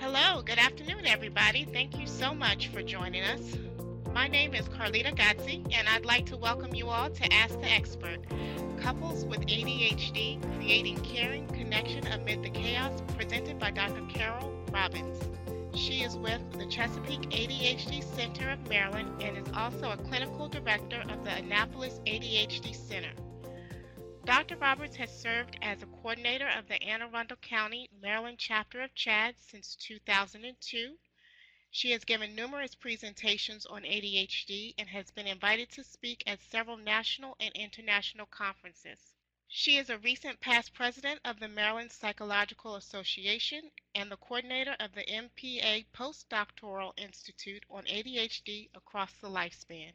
Hello, good afternoon, everybody. Thank you so much for joining us. My name is Carlita Gazzi, and I'd like to welcome you all to Ask the Expert Couples with ADHD Creating Caring Connection Amid the Chaos, presented by Dr. Carol Robbins. She is with the Chesapeake ADHD Center of Maryland and is also a clinical director of the Annapolis ADHD Center. Dr. Robbins has served as a coordinator of the Anne Arundel County, Maryland chapter of CHADD since 2002. She has given numerous presentations on ADHD and has been invited to speak at several national and international conferences. She is a recent past president of the Maryland Psychological Association and the coordinator of the MPA Postdoctoral Institute on ADHD across the lifespan.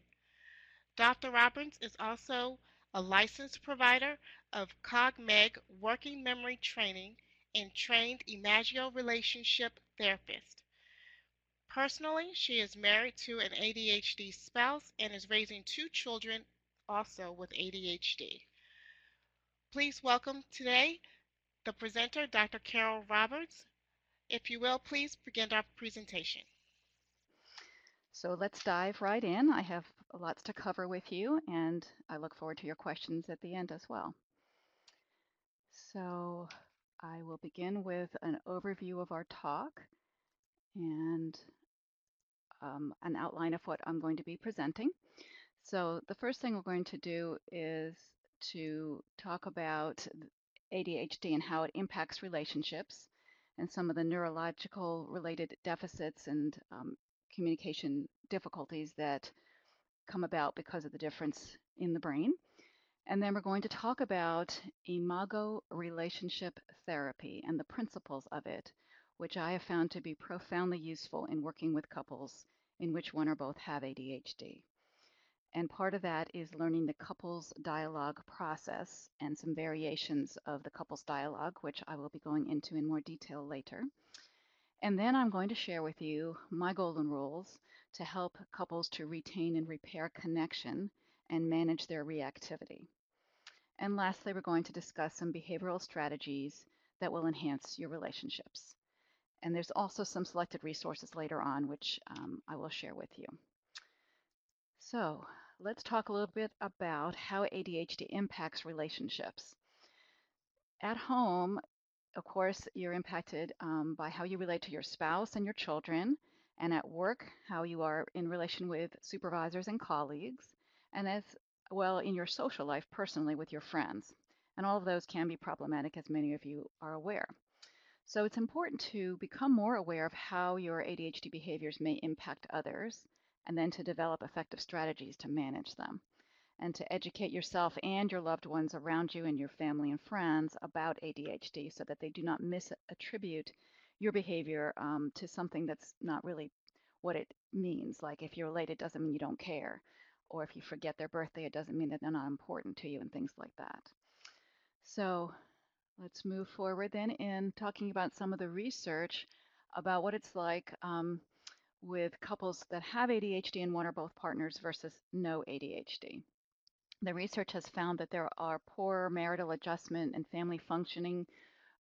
Dr. Robbins is also a licensed provider of Cogmed working memory training and trained Imago relationship therapist. Personally, she is married to an ADHD spouse and is raising two children also with ADHD. Please welcome today the presenter, Dr. Carol Robbins. If you will, please begin our presentation. So let's dive right in. I have lots to cover with you, and I look forward to your questions at the end as well. So I will begin with an overview of our talk and um, an outline of what I'm going to be presenting. So the first thing we're going to do is to talk about ADHD and how it impacts relationships and some of the neurological related deficits and um, communication difficulties that come about because of the difference in the brain. And then we're going to talk about imago relationship therapy and the principles of it, which I have found to be profoundly useful in working with couples in which one or both have ADHD. And part of that is learning the couples dialogue process and some variations of the couples dialogue, which I will be going into in more detail later. And then I'm going to share with you my golden rules to help couples to retain and repair connection and manage their reactivity. And lastly, we're going to discuss some behavioral strategies that will enhance your relationships. And there's also some selected resources later on, which um, I will share with you. So let's talk a little bit about how ADHD impacts relationships. At home, of course, you're impacted um, by how you relate to your spouse and your children, and at work, how you are in relation with supervisors and colleagues, and as well in your social life personally with your friends. And all of those can be problematic, as many of you are aware. So it's important to become more aware of how your ADHD behaviors may impact others, and then to develop effective strategies to manage them, and to educate yourself and your loved ones around you and your family and friends about ADHD so that they do not misattribute your behavior um, to something that's not really what it means. Like if you're late, it doesn't mean you don't care. Or if you forget their birthday, it doesn't mean that they're not important to you and things like that. So let's move forward then in talking about some of the research about what it's like um, with couples that have ADHD and one or both partners versus no ADHD. The research has found that there are poor marital adjustment and family functioning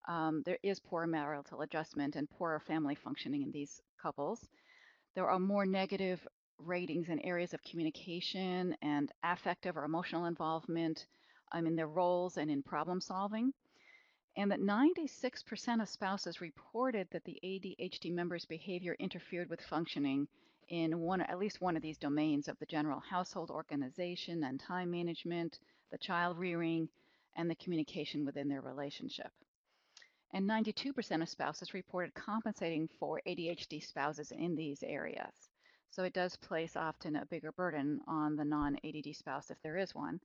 um, there is poor marital adjustment and poorer family functioning in these couples. There are more negative ratings in areas of communication and affective or emotional involvement um, in their roles and in problem solving. And that 96% of spouses reported that the ADHD member's behavior interfered with functioning in one, at least one of these domains of the general household organization and time management, the child rearing, and the communication within their relationship and 92% of spouses reported compensating for ADHD spouses in these areas. So it does place often a bigger burden on the non-ADD spouse, if there is one,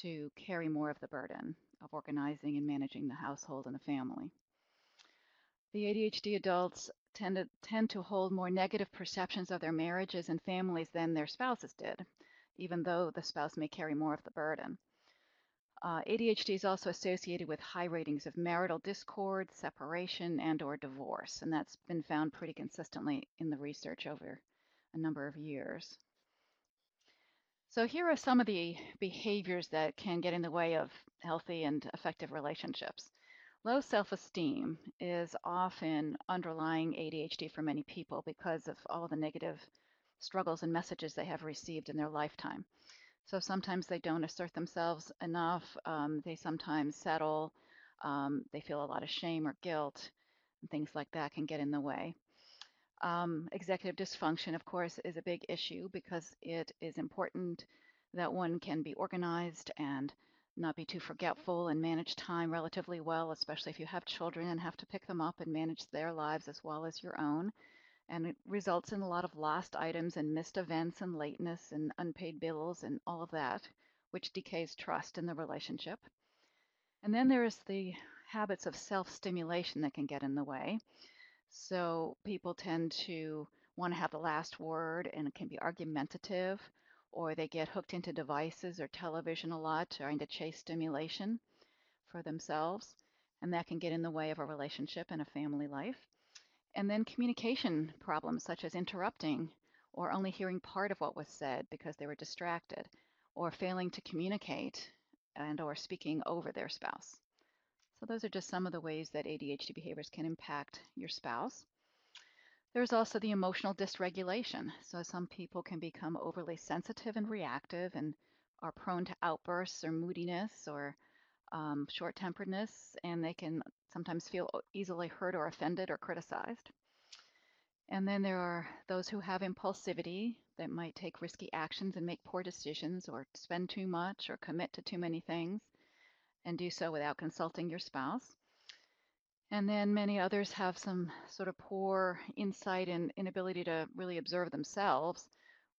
to carry more of the burden of organizing and managing the household and the family. The ADHD adults tend to, tend to hold more negative perceptions of their marriages and families than their spouses did, even though the spouse may carry more of the burden. Uh, ADHD is also associated with high ratings of marital discord, separation, and or divorce, and that's been found pretty consistently in the research over a number of years. So here are some of the behaviors that can get in the way of healthy and effective relationships. Low self-esteem is often underlying ADHD for many people because of all the negative struggles and messages they have received in their lifetime. So sometimes they don't assert themselves enough. Um, they sometimes settle. Um, they feel a lot of shame or guilt, and things like that can get in the way. Um, executive dysfunction, of course, is a big issue because it is important that one can be organized and not be too forgetful and manage time relatively well, especially if you have children and have to pick them up and manage their lives as well as your own. And it results in a lot of lost items and missed events and lateness and unpaid bills and all of that, which decays trust in the relationship. And then there is the habits of self stimulation that can get in the way. So people tend to want to have the last word and it can be argumentative, or they get hooked into devices or television a lot, trying to chase stimulation for themselves. And that can get in the way of a relationship and a family life. And then communication problems, such as interrupting or only hearing part of what was said because they were distracted, or failing to communicate and or speaking over their spouse. So those are just some of the ways that ADHD behaviors can impact your spouse. There's also the emotional dysregulation. So some people can become overly sensitive and reactive and are prone to outbursts or moodiness or um, short temperedness, and they can sometimes feel easily hurt or offended or criticized. And then there are those who have impulsivity that might take risky actions and make poor decisions or spend too much or commit to too many things and do so without consulting your spouse. And then many others have some sort of poor insight and inability to really observe themselves,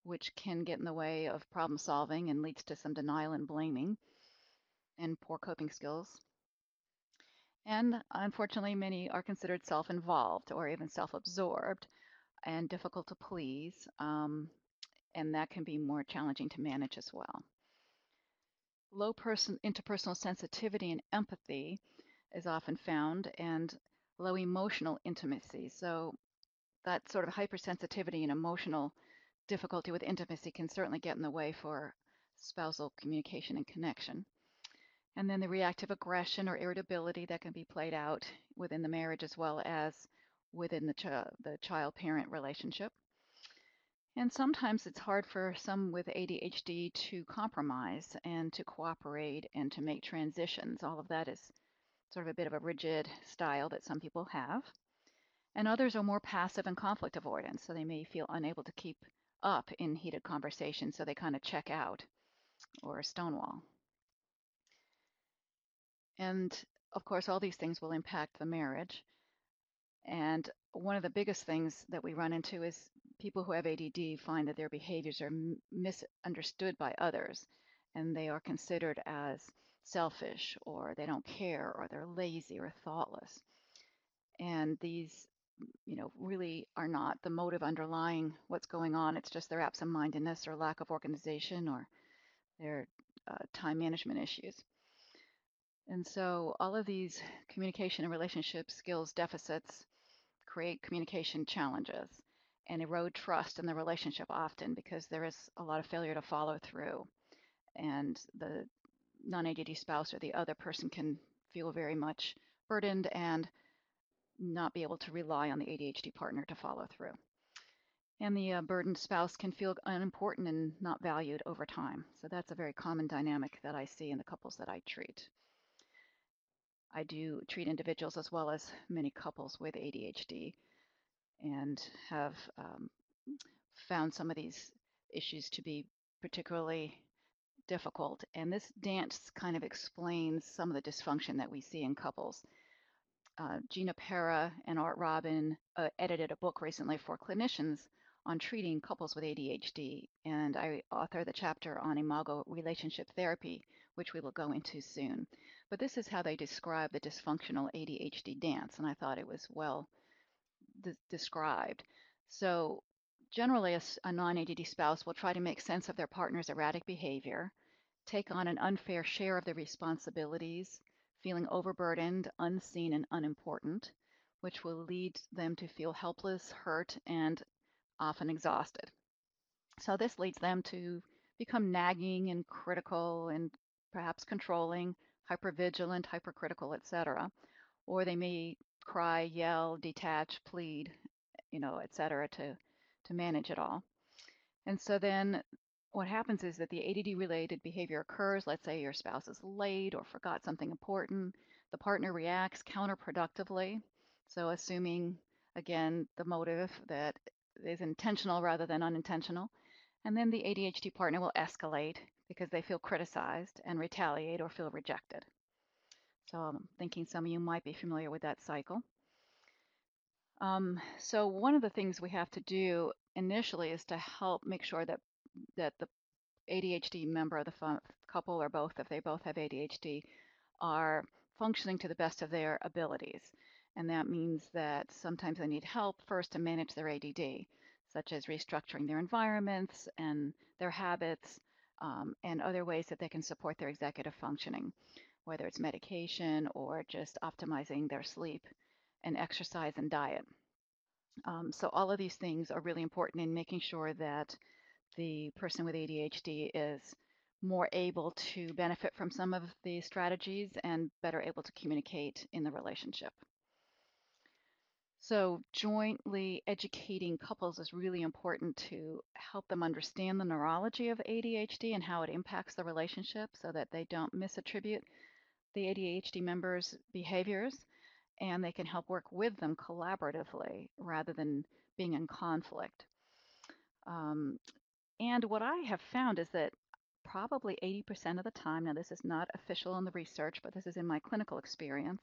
which can get in the way of problem solving and leads to some denial and blaming and poor coping skills. And unfortunately, many are considered self involved or even self absorbed and difficult to please. Um, and that can be more challenging to manage as well. Low person interpersonal sensitivity and empathy is often found, and low emotional intimacy. So that sort of hypersensitivity and emotional difficulty with intimacy can certainly get in the way for spousal communication and connection. And then the reactive aggression or irritability that can be played out within the marriage as well as within the, ch the child-parent relationship. And sometimes it's hard for some with ADHD to compromise and to cooperate and to make transitions. All of that is sort of a bit of a rigid style that some people have. And others are more passive and conflict avoidant, so they may feel unable to keep up in heated conversations, so they kind of check out or stonewall. And of course, all these things will impact the marriage. And one of the biggest things that we run into is people who have ADD find that their behaviors are misunderstood by others and they are considered as selfish or they don't care or they're lazy or thoughtless. And these, you know, really are not the motive underlying what's going on. It's just their absent-mindedness or lack of organization or their uh, time management issues. And so all of these communication and relationship skills deficits create communication challenges and erode trust in the relationship often because there is a lot of failure to follow through. And the non-ADD spouse or the other person can feel very much burdened and not be able to rely on the ADHD partner to follow through. And the uh, burdened spouse can feel unimportant and not valued over time. So that's a very common dynamic that I see in the couples that I treat. I do treat individuals as well as many couples with ADHD and have um, found some of these issues to be particularly difficult. And this dance kind of explains some of the dysfunction that we see in couples. Uh, Gina Pera and Art Robin uh, edited a book recently for clinicians on treating couples with ADHD, and I author the chapter on Imago relationship therapy, which we will go into soon. But this is how they describe the dysfunctional ADHD dance, and I thought it was well described. So generally, a, a non-ADD spouse will try to make sense of their partner's erratic behavior, take on an unfair share of the responsibilities, feeling overburdened, unseen, and unimportant, which will lead them to feel helpless, hurt, and often exhausted. So this leads them to become nagging and critical and perhaps controlling, hypervigilant, hypercritical, etc., or they may cry, yell, detach, plead, you know, etc. to, to manage it all. And so then what happens is that the ADD related behavior occurs. Let's say your spouse is late or forgot something important. The partner reacts counterproductively. So, assuming again the motive that is intentional rather than unintentional. And then the ADHD partner will escalate because they feel criticized and retaliate or feel rejected. So I'm thinking some of you might be familiar with that cycle. Um, so one of the things we have to do initially is to help make sure that that the ADHD member of the couple or both, if they both have ADHD, are functioning to the best of their abilities. And that means that sometimes they need help first to manage their ADD, such as restructuring their environments and their habits um, and other ways that they can support their executive functioning, whether it's medication or just optimizing their sleep and exercise and diet. Um, so all of these things are really important in making sure that the person with ADHD is more able to benefit from some of the strategies and better able to communicate in the relationship. So jointly educating couples is really important to help them understand the neurology of ADHD and how it impacts the relationship so that they don't misattribute the ADHD members' behaviors and they can help work with them collaboratively rather than being in conflict. Um, and what I have found is that probably 80% of the time, now this is not official in the research, but this is in my clinical experience,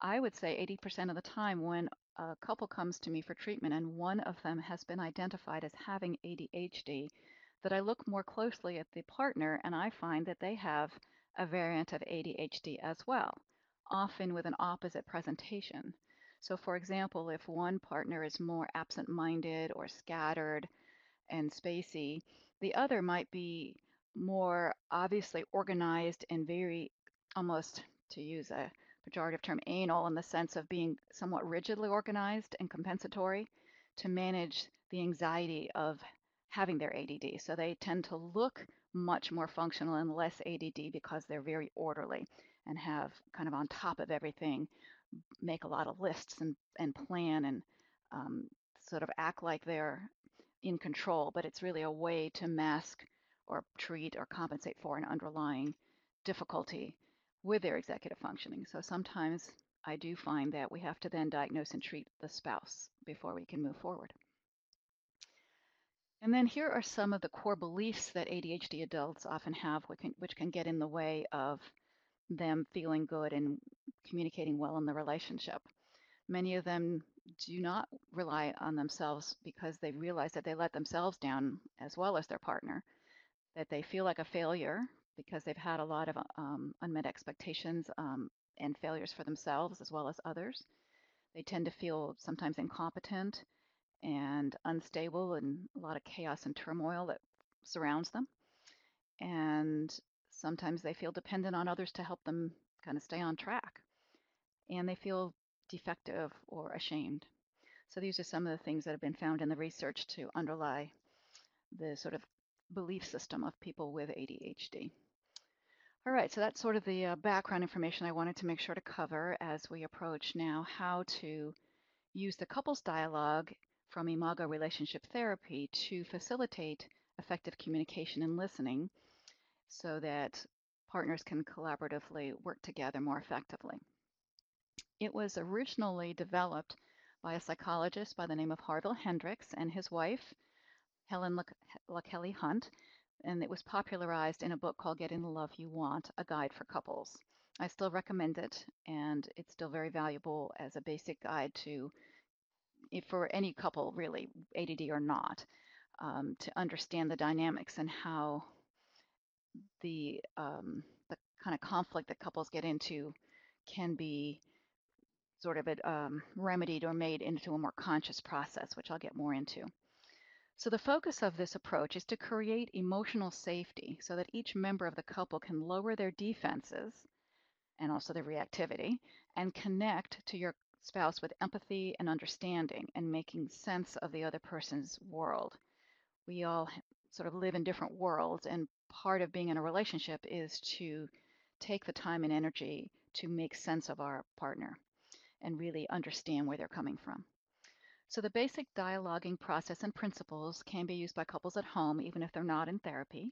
I would say 80% of the time when a couple comes to me for treatment and one of them has been identified as having ADHD, that I look more closely at the partner and I find that they have a variant of ADHD as well, often with an opposite presentation. So, for example, if one partner is more absent minded or scattered and spacey, the other might be more obviously organized and very almost to use a pejorative term anal in the sense of being somewhat rigidly organized and compensatory to manage the anxiety of having their ADD. So they tend to look much more functional and less ADD because they're very orderly and have kind of on top of everything, make a lot of lists and, and plan and um, sort of act like they're in control, but it's really a way to mask or treat or compensate for an underlying difficulty with their executive functioning. So sometimes I do find that we have to then diagnose and treat the spouse before we can move forward. And then here are some of the core beliefs that ADHD adults often have, which can, which can get in the way of them feeling good and communicating well in the relationship. Many of them do not rely on themselves because they realize that they let themselves down as well as their partner, that they feel like a failure because they've had a lot of um, unmet expectations um, and failures for themselves as well as others. They tend to feel sometimes incompetent and unstable and a lot of chaos and turmoil that surrounds them. And sometimes they feel dependent on others to help them kind of stay on track. And they feel defective or ashamed. So these are some of the things that have been found in the research to underlie the sort of belief system of people with ADHD. All right, so that's sort of the uh, background information I wanted to make sure to cover as we approach now how to use the couples dialogue from Imago Relationship Therapy to facilitate effective communication and listening so that partners can collaboratively work together more effectively. It was originally developed by a psychologist by the name of Harville Hendrix and his wife, Helen LaKelly Hunt, and it was popularized in a book called Getting the Love You Want, a guide for couples. I still recommend it, and it's still very valuable as a basic guide to, for any couple really, ADD or not, um, to understand the dynamics and how the um, the kind of conflict that couples get into can be sort of um, remedied or made into a more conscious process, which I'll get more into. So the focus of this approach is to create emotional safety so that each member of the couple can lower their defenses and also their reactivity and connect to your spouse with empathy and understanding and making sense of the other person's world. We all sort of live in different worlds and part of being in a relationship is to take the time and energy to make sense of our partner. and really understand where they're coming from. So the basic dialoguing process and principles can be used by couples at home, even if they're not in therapy.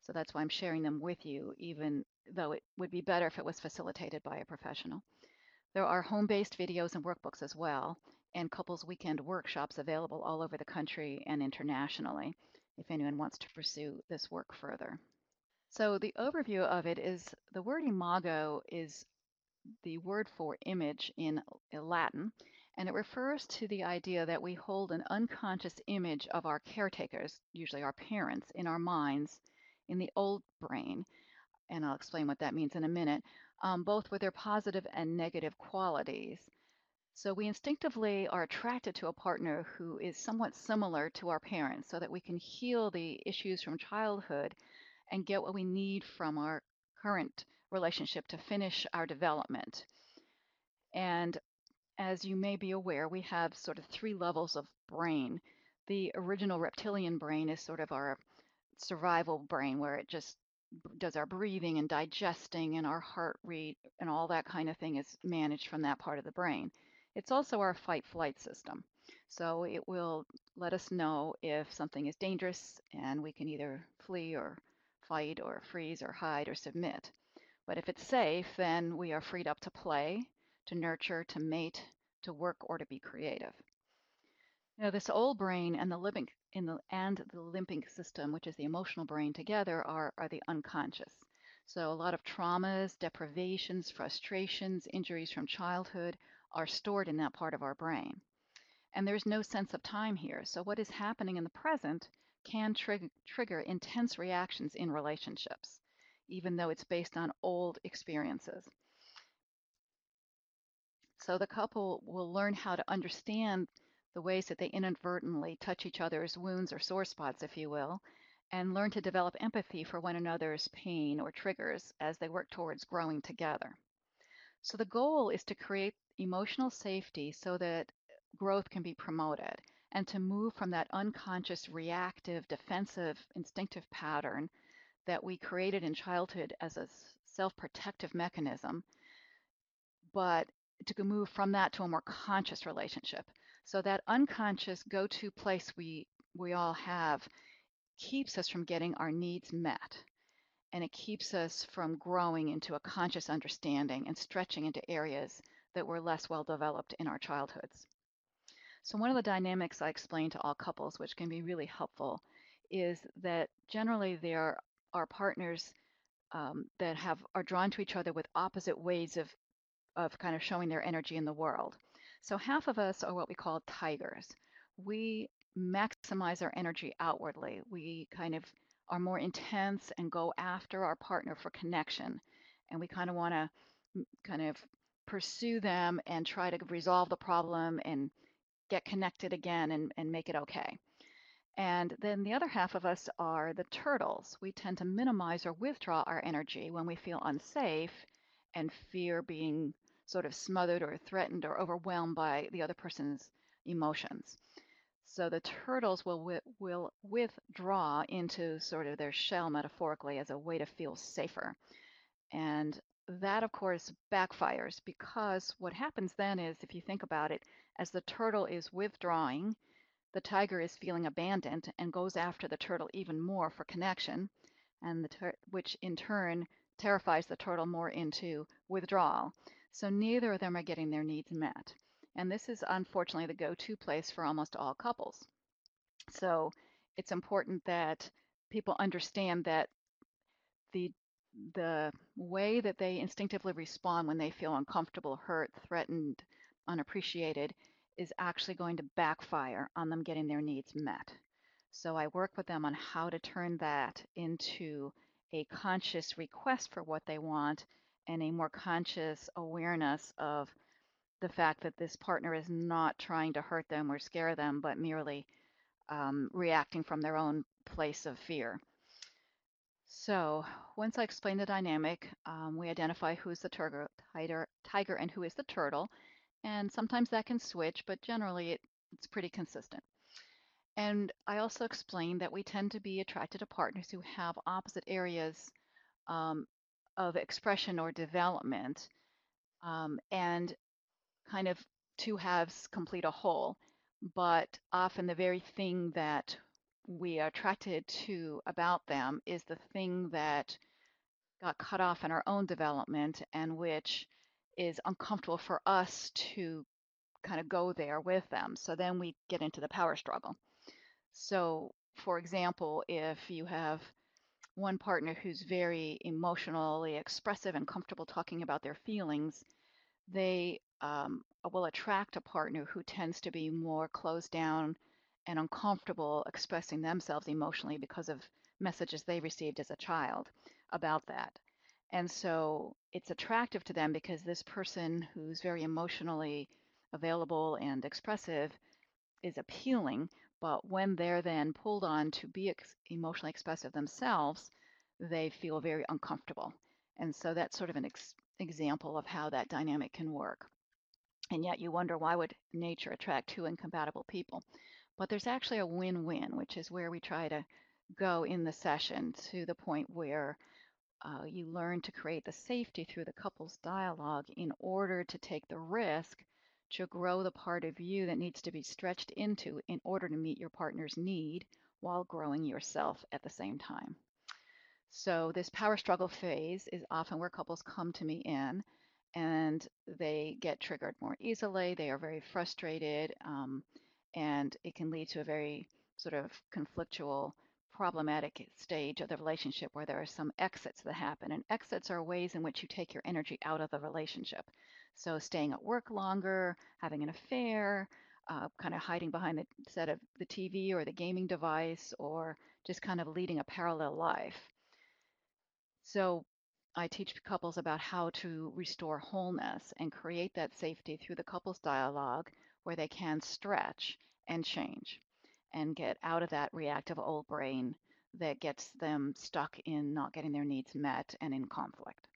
So that's why I'm sharing them with you, even though it would be better if it was facilitated by a professional. There are home-based videos and workbooks as well, and couples weekend workshops available all over the country and internationally if anyone wants to pursue this work further. So the overview of it is the word imago is the word for image in Latin, and it refers to the idea that we hold an unconscious image of our caretakers, usually our parents, in our minds in the old brain. And I'll explain what that means in a minute, um, both with their positive and negative qualities. So we instinctively are attracted to a partner who is somewhat similar to our parents so that we can heal the issues from childhood and get what we need from our current relationship to finish our development. And as you may be aware, we have sort of three levels of brain. The original reptilian brain is sort of our survival brain where it just does our breathing and digesting and our heart rate and all that kind of thing is managed from that part of the brain. It's also our fight flight system. So it will let us know if something is dangerous and we can either flee or fight or freeze or hide or submit. But if it's safe, then we are freed up to play, to nurture, to mate, to work, or to be creative. Now, this old brain and the limbic the and the limbic system, which is the emotional brain, together are are the unconscious. So a lot of traumas, deprivations, frustrations, injuries from childhood are stored in that part of our brain. And there's no sense of time here. So what is happening in the present can trig trigger intense reactions in relationships, even though it's based on old experiences. So the couple will learn how to understand the ways that they inadvertently touch each other's wounds or sore spots, if you will, and learn to develop empathy for one another's pain or triggers as they work towards growing together. So the goal is to create emotional safety so that growth can be promoted and to move from that unconscious, reactive, defensive, instinctive pattern that we created in childhood as a self-protective mechanism, but to move from that to a more conscious relationship. So that unconscious go-to place we we all have keeps us from getting our needs met and it keeps us from growing into a conscious understanding and stretching into areas that were less well developed in our childhoods. So one of the dynamics I explain to all couples, which can be really helpful, is that generally there are partners um, that have are drawn to each other with opposite ways of of kind of showing their energy in the world. So half of us are what we call tigers. We maximize our energy outwardly. We kind of are more intense and go after our partner for connection. And we kind of want to kind of pursue them and try to resolve the problem and get connected again and, and make it okay. And then the other half of us are the turtles. We tend to minimize or withdraw our energy when we feel unsafe and fear being sort of smothered or threatened or overwhelmed by the other person's emotions. So the turtles will will withdraw into sort of their shell metaphorically as a way to feel safer. And that of course backfires because what happens then is if you think about it, as the turtle is withdrawing, the tiger is feeling abandoned and goes after the turtle even more for connection, and the which in turn terrifies the turtle more into withdrawal. So neither of them are getting their needs met. And this is unfortunately the go-to place for almost all couples. So it's important that people understand that the the way that they instinctively respond when they feel uncomfortable, hurt, threatened, unappreciated is actually going to backfire on them getting their needs met. So I work with them on how to turn that into a conscious request for what they want and a more conscious awareness of the fact that this partner is not trying to hurt them or scare them, but merely um, reacting from their own place of fear. So once I explain the dynamic, um, we identify who's the tiger, tiger, tiger and who is the turtle. And sometimes that can switch, but generally it, it's pretty consistent. And I also explain that we tend to be attracted to partners who have opposite areas um, of expression or development. Um, and kind of two halves complete a whole, but often the very thing that we are attracted to about them is the thing that got cut off in our own development and which is uncomfortable for us to kind of go there with them. So then we get into the power struggle. So, for example, if you have one partner who's very emotionally expressive and comfortable talking about their feelings, they um, will attract a partner who tends to be more closed down and uncomfortable expressing themselves emotionally because of messages they received as a child about that. And so it's attractive to them because this person who's very emotionally available and expressive is appealing. But when they're then pulled on to be ex- emotionally expressive themselves, they feel very uncomfortable. And so that's sort of an ex- example of how that dynamic can work. And yet you wonder why would nature attract two incompatible people? But there's actually a win-win, which is where we try to go in the session to the point where uh, you learn to create the safety through the couple's dialogue in order to take the risk to grow the part of you that needs to be stretched into in order to meet your partner's need while growing yourself at the same time. So this power struggle phase is often where couples come to me in and they get triggered more easily. They are very frustrated um, and it can lead to a very sort of conflictual problematic stage of the relationship where there are some exits that happen. And exits are ways in which you take your energy out of the relationship. So staying at work longer, having an affair, uh, kind of hiding behind the set of the TV or the gaming device, or just kind of leading a parallel life. So I teach couples about how to restore wholeness and create that safety through the couples dialogue where they can stretch and change and get out of that reactive old brain that gets them stuck in not getting their needs met and in conflict.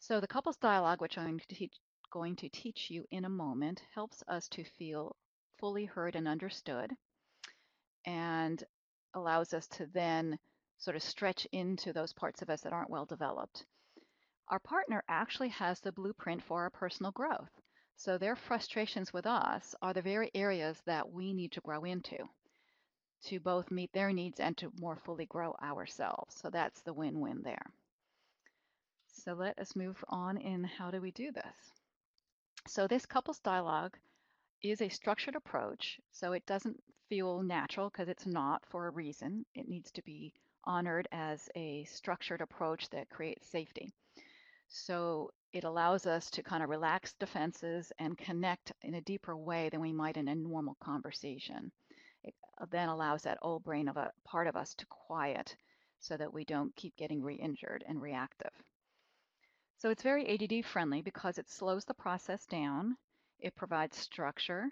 So the couples dialogue, which I'm teach, going to teach you in a moment, helps us to feel fully heard and understood and allows us to then sort of stretch into those parts of us that aren't well developed. Our partner actually has the blueprint for our personal growth. So their frustrations with us are the very areas that we need to grow into to both meet their needs and to more fully grow ourselves. So that's the win-win there. So let us move on in how do we do this? So this couples dialogue is a structured approach. So it doesn't feel natural because it's not for a reason. It needs to be honored as a structured approach that creates safety. So it allows us to kind of relax defenses and connect in a deeper way than we might in a normal conversation. It uh, then allows that old brain of a part of us to quiet so that we don't keep getting re-injured and reactive. So it's very ADD friendly because it slows the process down, it provides structure,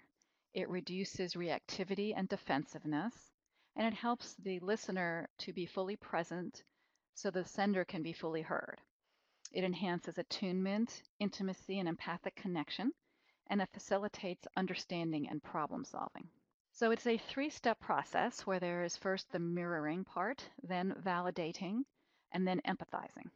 it reduces reactivity and defensiveness, and it helps the listener to be fully present so the sender can be fully heard. It enhances attunement, intimacy, and empathic connection, and it facilitates understanding and problem solving. So it's a three-step process where there is first the mirroring part, then validating, and then empathizing.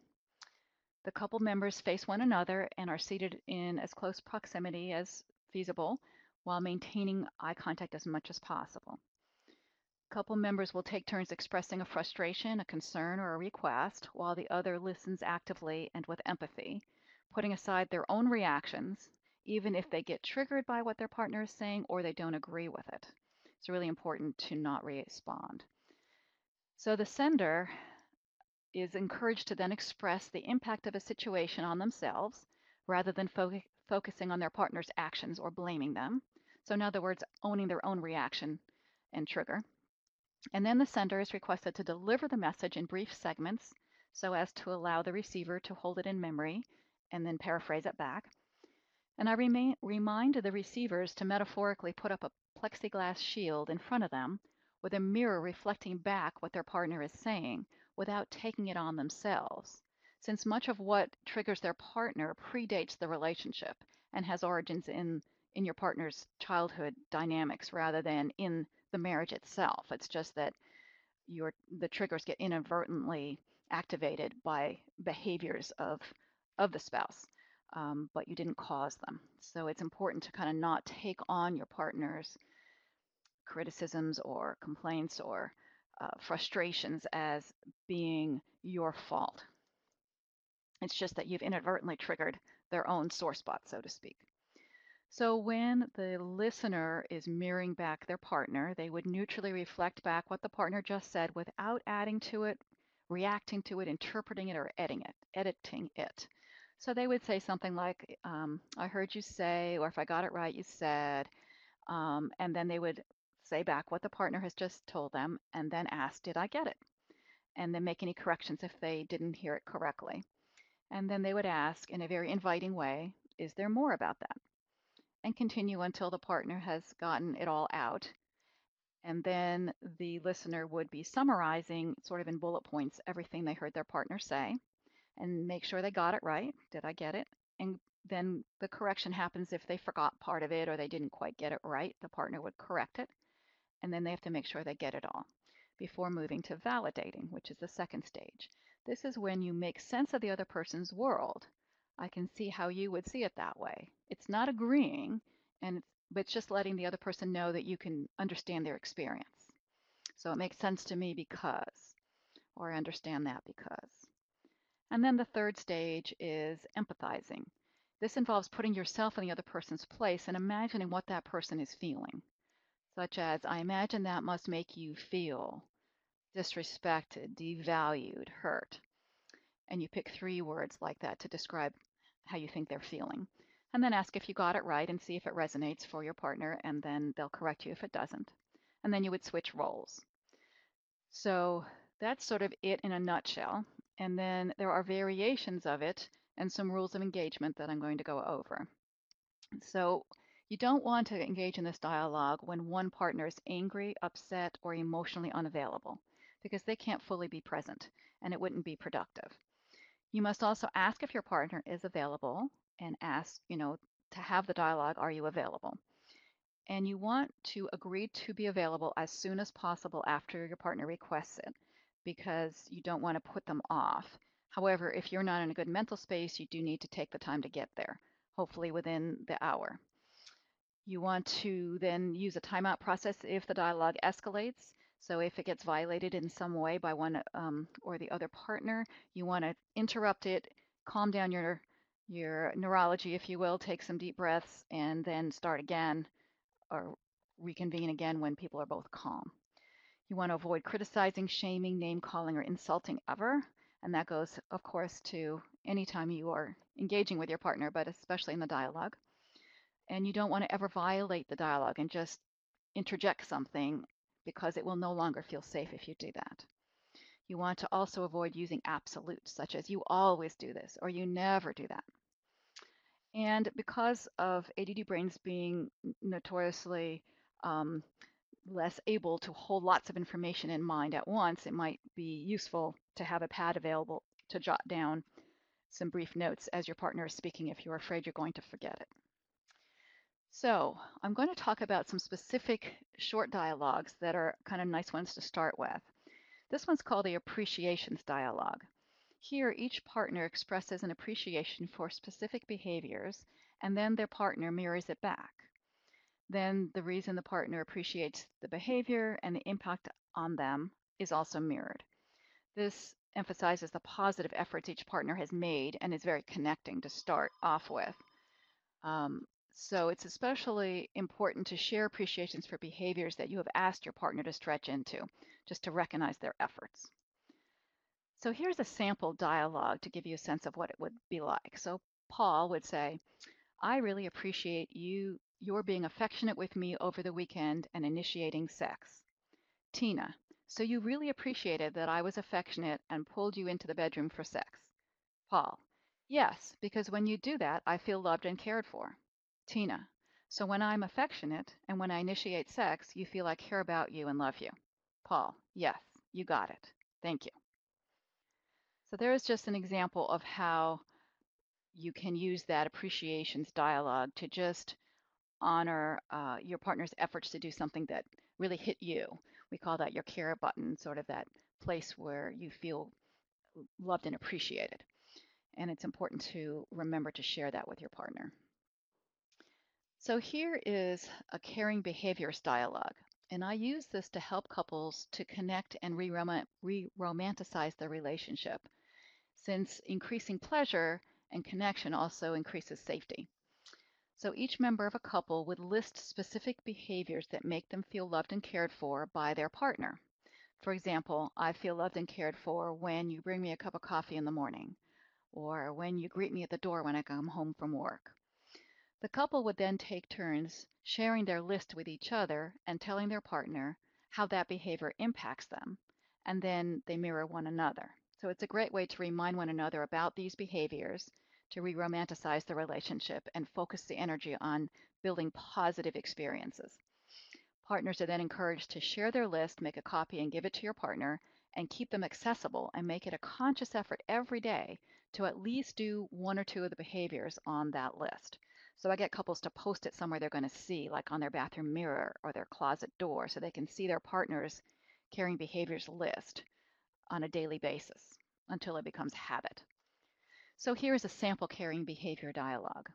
The couple members face one another and are seated in as close proximity as feasible while maintaining eye contact as much as possible. Couple members will take turns expressing a frustration, a concern, or a request, while the other listens actively and with empathy, putting aside their own reactions, even if they get triggered by what their partner is saying or they don't agree with it. It's really important to not respond. So the sender is encouraged to then express the impact of a situation on themselves rather than fo focusing on their partner's actions or blaming them. So in other words, owning their own reaction and trigger. And then the sender is requested to deliver the message in brief segments so as to allow the receiver to hold it in memory and then paraphrase it back. And I remain, remind the receivers to metaphorically put up a plexiglass shield in front of them with a mirror reflecting back what their partner is saying without taking it on themselves, since much of what triggers their partner predates the relationship and has origins in, in your partner's childhood dynamics rather than in the marriage itself. It's just that your the triggers get inadvertently activated by behaviors of of the spouse. um, but you didn't cause them. So it's important to kind of not take on your partner's criticisms or complaints or uh, frustrations as being your fault. It's just that you've inadvertently triggered their own sore spot, so to speak. So when the listener is mirroring back their partner, they would neutrally reflect back what the partner just said without adding to it, reacting to it, interpreting it, or editing it. Editing it. So they would say something like, um, I heard you say, or if I got it right, you said, um, and then they would say back what the partner has just told them and then ask, did I get it? And then make any corrections if they didn't hear it correctly. And then they would ask in a very inviting way, is there more about that? And continue until the partner has gotten it all out. And then the listener would be summarizing, sort of in bullet points, everything they heard their partner say and make sure they got it right. Did I get it? And then the correction happens if they forgot part of it or they didn't quite get it right. The partner would correct it. And then they have to make sure they get it all before moving to validating, which is the second stage. This is when you make sense of the other person's world. I can see how you would see it that way. It's not agreeing, and but it's just letting the other person know that you can understand their experience. So it makes sense to me because, or I understand that because. And then the third stage is empathizing. This involves putting yourself in the other person's place and imagining what that person is feeling, such as, I imagine that must make you feel disrespected, devalued, hurt. And you pick three words like that to describe how you think they're feeling. And then ask if you got it right and see if it resonates for your partner, and then they'll correct you if it doesn't. And then you would switch roles. So that's sort of it in a nutshell. And then there are variations of it and some rules of engagement that I'm going to go over. So you don't want to engage in this dialogue when one partner is angry, upset, or emotionally unavailable because they can't fully be present and it wouldn't be productive. You must also ask if your partner is available and ask, you know, to have the dialogue, are you available? And you want to agree to be available as soon as possible after your partner requests it because you don't want to put them off. However, if you're not in a good mental space, you do need to take the time to get there, hopefully within the hour. You want to then use a timeout process if the dialogue escalates. So if it gets violated in some way by one um, or the other partner, you want to interrupt it, calm down your your neurology, if you will, take some deep breaths, and then start again or reconvene again when people are both calm. You want to avoid criticizing, shaming, name calling, or insulting ever. And that goes, of course, to anytime you are engaging with your partner, but especially in the dialogue. And you don't want to ever violate the dialogue and just interject something because it will no longer feel safe if you do that. You want to also avoid using absolutes, such as you always do this or you never do that. And because of ADD brains being notoriously um, less able to hold lots of information in mind at once, it might be useful to have a pad available to jot down some brief notes as your partner is speaking if you're afraid you're going to forget it. So I'm going to talk about some specific short dialogues that are kind of nice ones to start with. This one's called the appreciations dialogue. Here, each partner expresses an appreciation for specific behaviors, and then their partner mirrors it back then the reason the partner appreciates the behavior and the impact on them is also mirrored. This emphasizes the positive efforts each partner has made and is very connecting to start off with. Um, so it's especially important to share appreciations for behaviors that you have asked your partner to stretch into, just to recognize their efforts. So here's a sample dialogue to give you a sense of what it would be like. So Paul would say, I really appreciate you you're being affectionate with me over the weekend and initiating sex. Tina, so you really appreciated that I was affectionate and pulled you into the bedroom for sex. Paul, yes, because when you do that, I feel loved and cared for. Tina, so when I'm affectionate and when I initiate sex, you feel I care about you and love you. Paul, yes, you got it. Thank you. So there is just an example of how you can use that appreciations dialogue to just honor uh, your partner's efforts to do something that really hit you. We call that your care button, sort of that place where you feel loved and appreciated. And it's important to remember to share that with your partner. So here is a caring behaviors dialogue. And I use this to help couples to connect and re-romanticize their relationship, since increasing pleasure and connection also increases safety. So each member of a couple would list specific behaviors that make them feel loved and cared for by their partner. For example, I feel loved and cared for when you bring me a cup of coffee in the morning, or when you greet me at the door when I come home from work. The couple would then take turns sharing their list with each other and telling their partner how that behavior impacts them, and then they mirror one another. So it's a great way to remind one another about these behaviors, to re romanticize the relationship, and focus the energy on building positive experiences. Partners are then encouraged to share their list, make a copy, and give it to your partner, and keep them accessible and make it a conscious effort every day to at least do one or two of the behaviors on that list. So I get couples to post it somewhere they're going to see, like on their bathroom mirror or their closet door, so they can see their partner's caring behaviors list on a daily basis until it becomes habit. So here's a sample caring behavior dialogue.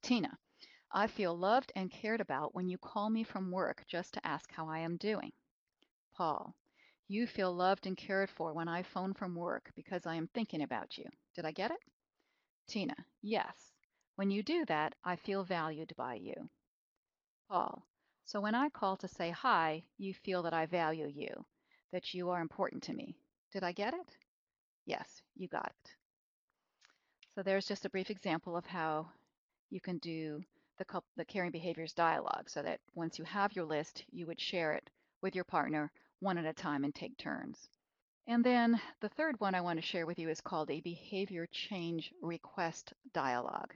Tina, I feel loved and cared about when you call me from work just to ask how I am doing. Paul, you feel loved and cared for when I phone from work because I am thinking about you. Did I get it? Tina, yes. When you do that, I feel valued by you. Paul, so when I call to say hi, you feel that I value you, that you are important to me. Did I get it? Yes, you got it. So there's just a brief example of how you can do the, the caring behaviors dialogue so that once you have your list, you would share it with your partner one at a time and take turns. And then the third one I want to share with you is called a behavior change request dialogue.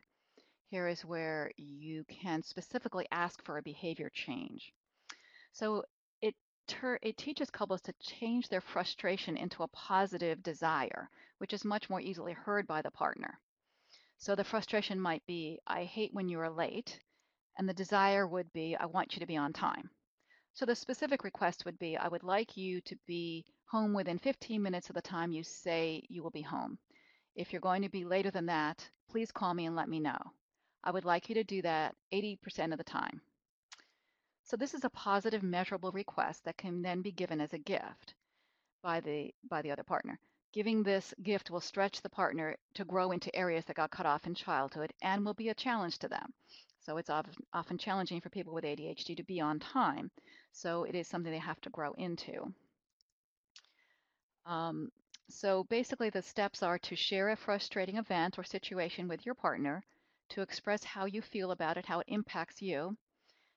Here is where you can specifically ask for a behavior change. So it, it teaches couples to change their frustration into a positive desire, which is much more easily heard by the partner. So the frustration might be, I hate when you are late, and the desire would be, I want you to be on time. So the specific request would be, I would like you to be home within 15 minutes of the time you say you will be home. If you're going to be later than that, please call me and let me know. I would like you to do that 80% of the time. So this is a positive measurable request that can then be given as a gift by the, by the other partner. Giving this gift will stretch the partner to grow into areas that got cut off in childhood and will be a challenge to them. So it's often challenging for people with ADHD to be on time. So it is something they have to grow into. Um, so basically the steps are to share a frustrating event or situation with your partner, to express how you feel about it, how it impacts you,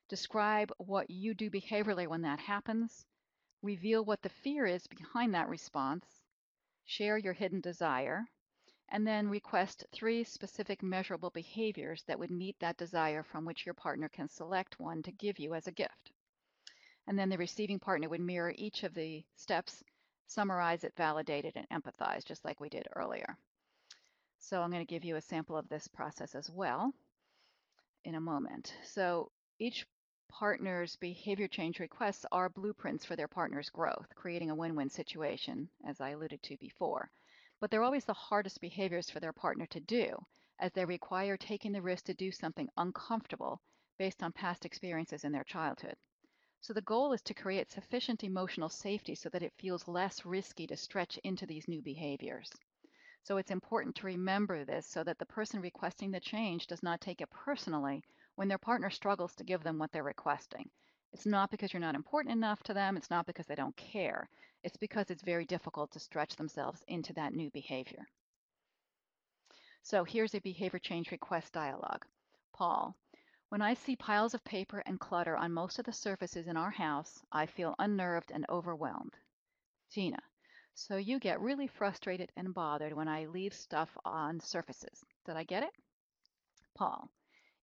describe what you do behaviorally when that happens, reveal what the fear is behind that response, share your hidden desire, and then request three specific measurable behaviors that would meet that desire from which your partner can select one to give you as a gift. And then the receiving partner would mirror each of the steps, summarize it, validate it, and empathize, just like we did earlier. So I'm going to give you a sample of this process as well in a moment. So each partner's behavior change requests are blueprints for their partner's growth, creating a win-win situation, as I alluded to before. But they're always the hardest behaviors for their partner to do, as they require taking the risk to do something uncomfortable based on past experiences in their childhood. So the goal is to create sufficient emotional safety so that it feels less risky to stretch into these new behaviors. So it's important to remember this so that the person requesting the change does not take it personally when their partner struggles to give them what they're requesting. It's not because you're not important enough to them. It's not because they don't care. It's because it's very difficult to stretch themselves into that new behavior. So here's a behavior change request dialogue. Paul, when I see piles of paper and clutter on most of the surfaces in our house, I feel unnerved and overwhelmed. Tina, so you get really frustrated and bothered when I leave stuff on surfaces. Did I get it? Paul,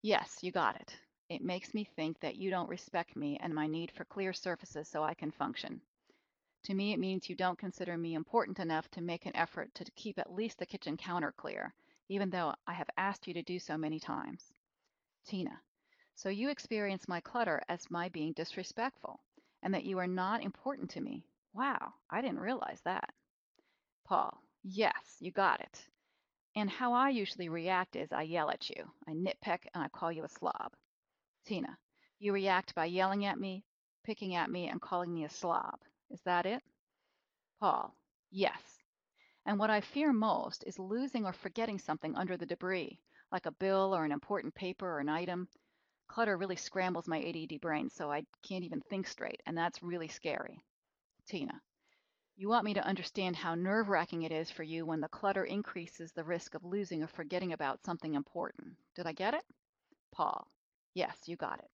yes, you got it. It makes me think that you don't respect me and my need for clear surfaces so I can function. To me, it means you don't consider me important enough to make an effort to keep at least the kitchen counter clear, even though I have asked you to do so many times. Tina, so you experience my clutter as my being disrespectful and that you are not important to me. Wow, I didn't realize that. Paul, yes, you got it. And how I usually react is I yell at you, I nitpick, and I call you a slob. Tina, you react by yelling at me, picking at me, and calling me a slob. Is that it? Paul, yes. And what I fear most is losing or forgetting something under the debris, like a bill or an important paper or an item. Clutter really scrambles my ADD brain, so I can't even think straight, and that's really scary. Tina, you want me to understand how nerve wracking it is for you when the clutter increases the risk of losing or forgetting about something important. Did I get it? Paul, yes, you got it.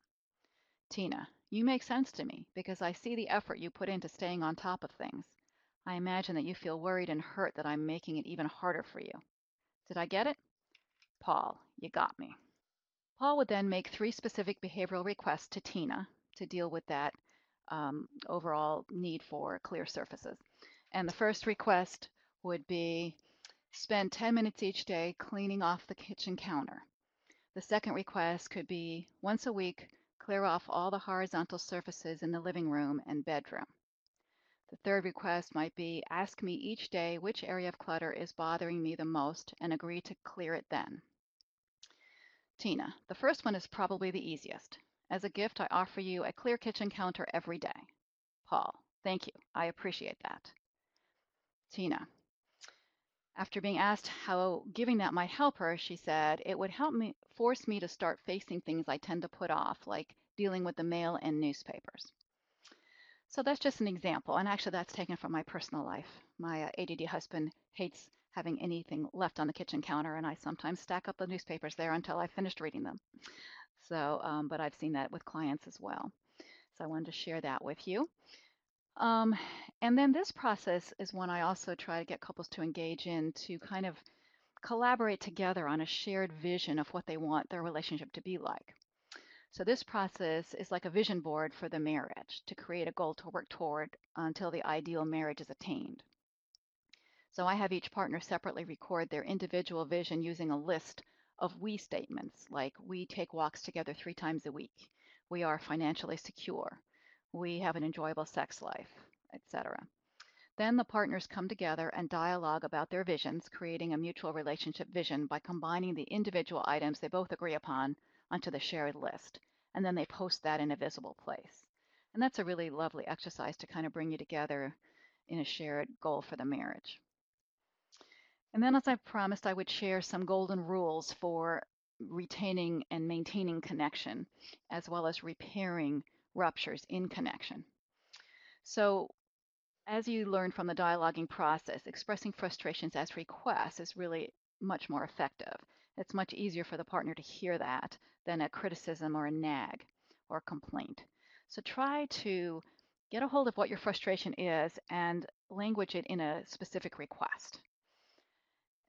Tina, you make sense to me because I see the effort you put into staying on top of things. I imagine that you feel worried and hurt that I'm making it even harder for you. Did I get it? Paul, you got me. Paul would then make three specific behavioral requests to Tina to deal with that um, overall need for clear surfaces. And the first request would be spend 10 minutes each day cleaning off the kitchen counter. The second request could be once a week, clear off all the horizontal surfaces in the living room and bedroom. The third request might be ask me each day which area of clutter is bothering me the most and agree to clear it then. Tina, the first one is probably the easiest. As a gift, I offer you a clear kitchen counter every day. Paul, thank you. I appreciate that. Tina, after being asked how giving that might help her, she said, it would help me force me to start facing things I tend to put off, like dealing with the mail and newspapers. So that's just an example. And actually, that's taken from my personal life. My uh, ADD husband hates having anything left on the kitchen counter, and I sometimes stack up the newspapers there until I've finished reading them. So, um, but I've seen that with clients as well. So I wanted to share that with you. Um, and then this process is one I also try to get couples to engage in to kind of collaborate together on a shared vision of what they want their relationship to be like. So this process is like a vision board for the marriage to create a goal to work toward until the ideal marriage is attained. So I have each partner separately record their individual vision using a list of we statements like we take walks together three times a week, we are financially secure, we have an enjoyable sex life, etc. Then the partners come together and dialogue about their visions, creating a mutual relationship vision by combining the individual items they both agree upon onto the shared list. And then they post that in a visible place. And that's a really lovely exercise to kind of bring you together in a shared goal for the marriage. And then, as I promised, I would share some golden rules for retaining and maintaining connection, as well as repairing ruptures in connection. So, as you learn from the dialoguing process, expressing frustrations as requests is really much more effective. It's much easier for the partner to hear that than a criticism or a nag or a complaint. So try to get a hold of what your frustration is and language it in a specific request.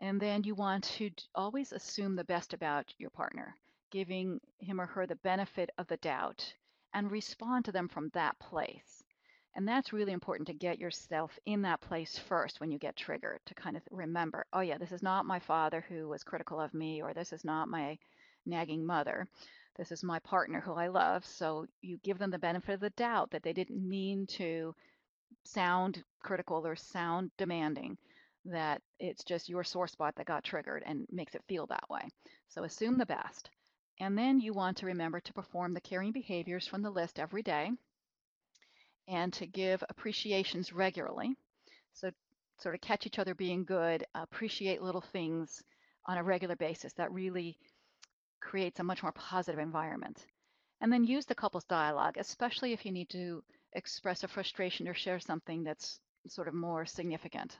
And then you want to always assume the best about your partner, giving him or her the benefit of the doubt and respond to them from that place. And that's really important to get yourself in that place first when you get triggered to kind of remember, oh, yeah, this is not my father who was critical of me, or this is not my nagging mother. This is my partner who I love. So you give them the benefit of the doubt that they didn't mean to sound critical or sound demanding that it's just your sore spot that got triggered and makes it feel that way. So assume the best. And then you want to remember to perform the caring behaviors from the list every day and to give appreciations regularly. So sort of catch each other being good, appreciate little things on a regular basis. That really creates a much more positive environment. And then use the couples dialogue, especially if you need to express a frustration or share something that's sort of more significant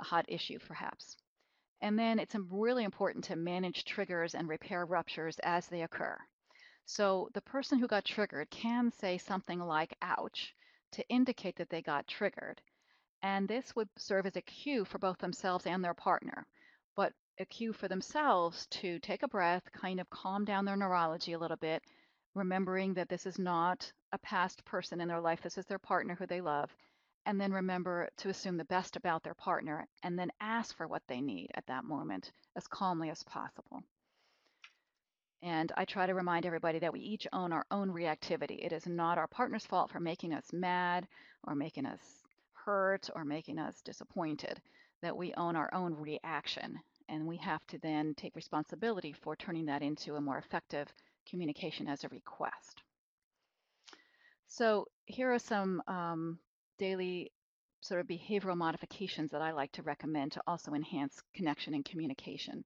a hot issue perhaps. And then it's really important to manage triggers and repair ruptures as they occur. So the person who got triggered can say something like, ouch, to indicate that they got triggered. And this would serve as a cue for both themselves and their partner, but a cue for themselves to take a breath, kind of calm down their neurology a little bit, remembering that this is not a past person in their life, this is their partner who they love, and then remember to assume the best about their partner and then ask for what they need at that moment as calmly as possible. And I try to remind everybody that we each own our own reactivity. It is not our partner's fault for making us mad or making us hurt or making us disappointed, that we own our own reaction. And we have to then take responsibility for turning that into a more effective communication as a request. So here are some um, daily sort of behavioral modifications that I like to recommend to also enhance connection and communication.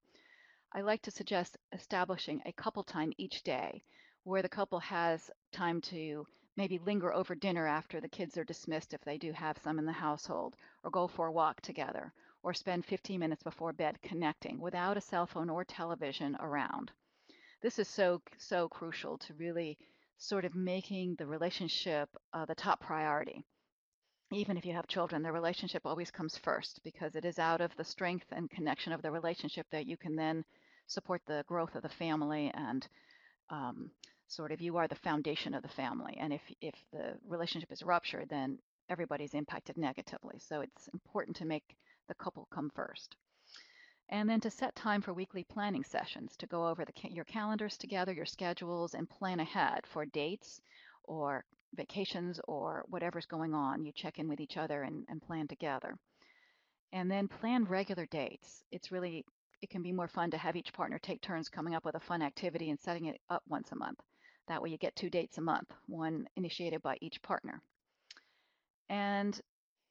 I like to suggest establishing a couple time each day where the couple has time to maybe linger over dinner after the kids are dismissed if they do have some in the household, or go for a walk together, or spend 15 minutes before bed connecting without a cell phone or television around. This is so, so crucial to really sort of making the relationship uh, the top priority. Even if you have children, the relationship always comes first because it is out of the strength and connection of the relationship that you can then support the growth of the family and um, sort of you are the foundation of the family. And if, if the relationship is ruptured, then everybody's impacted negatively. So it's important to make the couple come first. And then to set time for weekly planning sessions to go over the, your calendars together, your schedules, and plan ahead for dates or vacations or whatever's going on. You check in with each other and, and plan together. And then plan regular dates. It's really, it can be more fun to have each partner take turns coming up with a fun activity and setting it up once a month. That way you get two dates a month, one initiated by each partner. And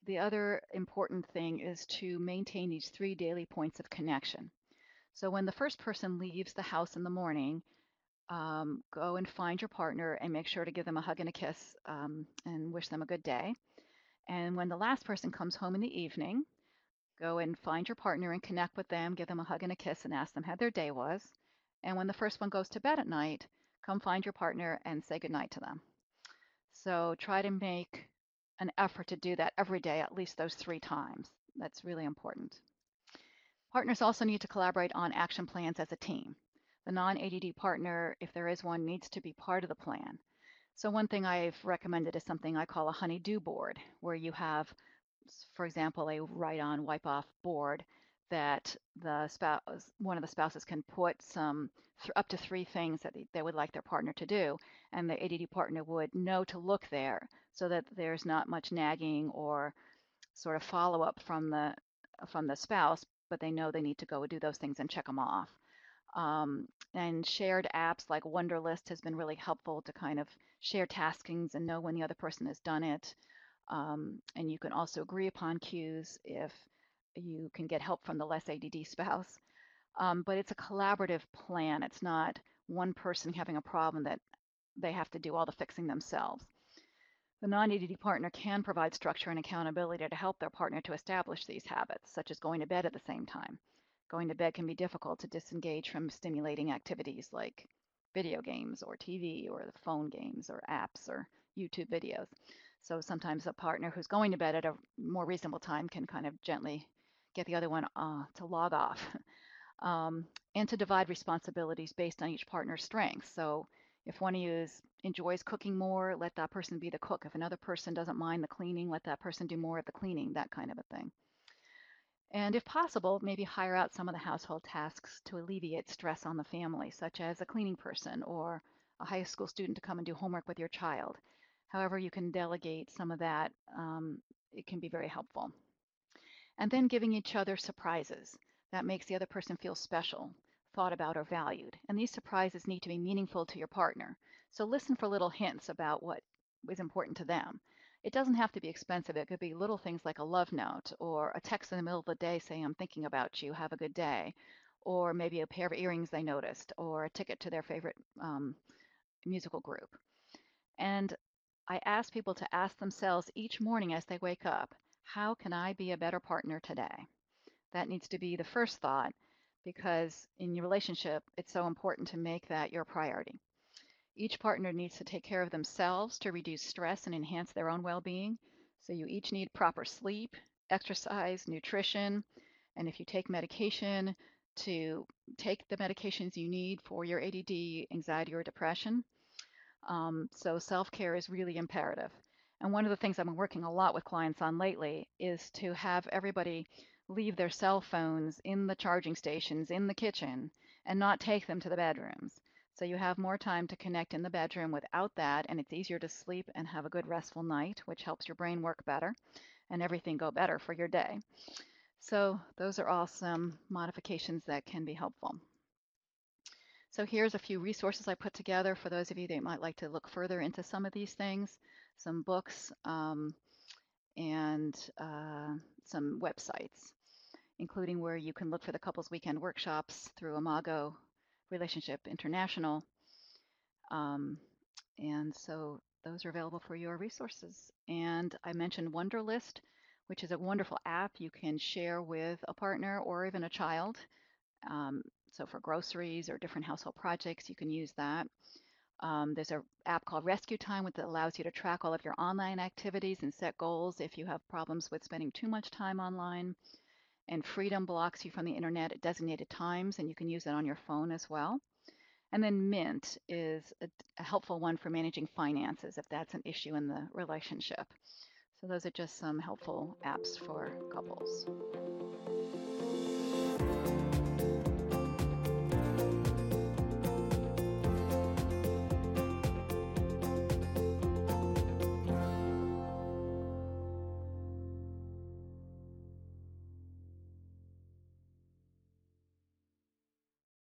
the other important thing is to maintain these three daily points of connection. So when the first person leaves the house in the morning, um, go and find your partner and make sure to give them a hug and a kiss um, and wish them a good day. And when the last person comes home in the evening, go and find your partner and connect with them, give them a hug and a kiss, and ask them how their day was. And when the first one goes to bed at night, come find your partner and say goodnight to them. So try to make an effort to do that every day, at least those three times. That's really important. Partners also need to collaborate on action plans as a team. The non-ADD partner, if there is one, needs to be part of the plan. So one thing I've recommended is something I call a honey-do board, where you have, for example, a write-on, wipe-off board that the spouse, one of the spouses can put some up to three things that they would like their partner to do, and the ADD partner would know to look there so that there's not much nagging or sort of follow-up from the from the spouse, but they know they need to go do those things and check them off. Um, and shared apps like Wunderlist has been really helpful to kind of share taskings and know when the other person has done it. Um, and you can also agree upon cues if you can get help from the less ADD spouse. Um, but it's a collaborative plan. It's not one person having a problem that they have to do all the fixing themselves. The non-ADD partner can provide structure and accountability to help their partner to establish these habits, such as going to bed at the same time. Going to bed can be difficult to disengage from stimulating activities like video games or TV or the phone games or apps or YouTube videos. So sometimes a partner who's going to bed at a more reasonable time can kind of gently get the other one uh, to log off um, and to divide responsibilities based on each partner's strengths. So if one of you is, enjoys cooking more, let that person be the cook. If another person doesn't mind the cleaning, let that person do more of the cleaning, that kind of a thing. And if possible, maybe hire out some of the household tasks to alleviate stress on the family, such as a cleaning person or a high school student to come and do homework with your child. However, you can delegate some of that, um, it can be very helpful. And then giving each other surprises. That makes the other person feel special, thought about, or valued. And these surprises need to be meaningful to your partner. So listen for little hints about what is important to them. It doesn't have to be expensive. It could be little things like a love note or a text in the middle of the day saying, I'm thinking about you, have a good day. Or maybe a pair of earrings they noticed or a ticket to their favorite um, musical group. And I ask people to ask themselves each morning as they wake up, how can I be a better partner today? That needs to be the first thought because in your relationship, it's so important to make that your priority. Each partner needs to take care of themselves to reduce stress and enhance their own well-being. So you each need proper sleep, exercise, nutrition, and if you take medication, to take the medications you need for your ADD, anxiety, or depression. Um, so self-care is really imperative. And one of the things I've been working a lot with clients on lately is to have everybody leave their cell phones in the charging stations in the kitchen and not take them to the bedrooms. So you have more time to connect in the bedroom without that, and it's easier to sleep and have a good restful night, which helps your brain work better and everything go better for your day. So those are all some modifications that can be helpful. So here's a few resources I put together for those of you that might like to look further into some of these things, some books um, and uh, some websites, including where you can look for the Couples Weekend workshops through Imago Relationship International. Um, and so those are available for your resources. And I mentioned Wunderlist, which is a wonderful app you can share with a partner or even a child. Um, so for groceries or different household projects, you can use that. Um, there's an app called Rescue Time that allows you to track all of your online activities and set goals if you have problems with spending too much time online. And Freedom blocks you from the internet at designated times, and you can use it on your phone as well. And then Mint is a, a helpful one for managing finances if that's an issue in the relationship. So those are just some helpful apps for couples.